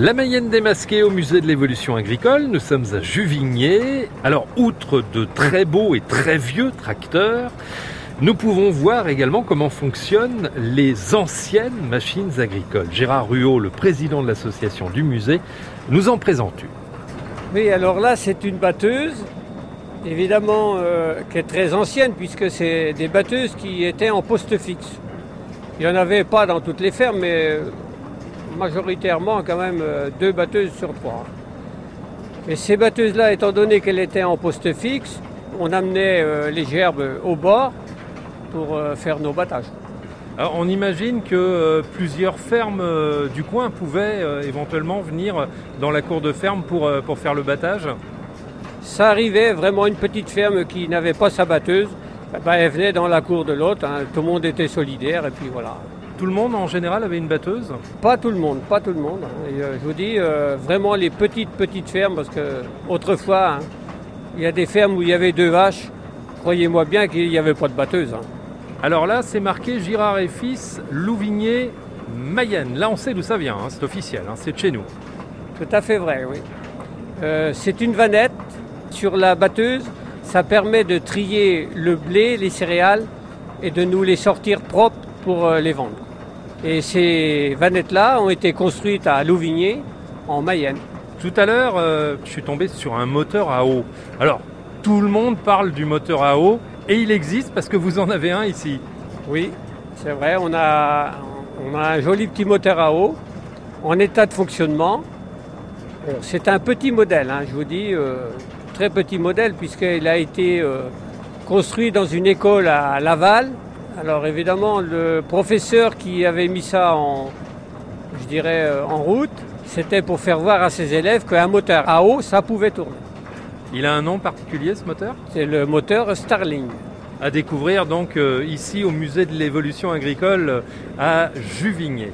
La Mayenne démasquée au musée de l'évolution agricole, nous sommes à Juvigné. Alors, outre de très beaux et très vieux tracteurs, nous pouvons voir également comment fonctionnent les anciennes machines agricoles. Gérard Ruot, le président de l'association du musée, nous en présente une. Oui, alors là, c'est une batteuse, évidemment, euh, qui est très ancienne, puisque c'est des batteuses qui étaient en poste fixe. Il n'y en avait pas dans toutes les fermes, mais majoritairement quand même euh, deux batteuses sur trois. Et ces batteuses-là, étant donné qu'elles étaient en poste fixe, on amenait euh, les gerbes au bord pour euh, faire nos battages. Alors on imagine que plusieurs fermes du coin pouvaient éventuellement venir dans la cour de ferme pour, pour faire le battage Ça arrivait vraiment une petite ferme qui n'avait pas sa batteuse, eh ben, elle venait dans la cour de l'autre, hein. tout le monde était solidaire et puis voilà. Tout le monde en général avait une batteuse Pas tout le monde, pas tout le monde. Hein. Euh, je vous dis, euh, vraiment les petites, petites fermes, parce que autrefois, hein, il y a des fermes où il y avait deux vaches. Croyez-moi bien qu'il n'y avait pas de batteuse. Hein. Alors là, c'est marqué Girard et Fils, Louvigné, Mayenne. Là, on sait d'où ça vient, c'est officiel, c'est de chez nous. Tout à fait vrai, oui. Euh, c'est une vanette sur la batteuse. Ça permet de trier le blé, les céréales et de nous les sortir propres pour les vendre. Et ces vanettes-là ont été construites à Louvigné, en Mayenne. Tout à l'heure, euh, je suis tombé sur un moteur à eau. Alors, tout le monde parle du moteur à eau, et il existe parce que vous en avez un ici. Oui, c'est vrai, on a, on a un joli petit moteur à eau en état de fonctionnement. C'est un petit modèle, hein, je vous dis, euh, très petit modèle, puisqu'il a été euh, construit dans une école à Laval, alors évidemment, le professeur qui avait mis ça en, je dirais, euh, en route, c'était pour faire voir à ses élèves qu'un moteur à eau, ça pouvait tourner. Il a un nom particulier ce moteur? C'est le moteur Starling. À découvrir donc euh, ici au musée de l'évolution agricole à Juvigné.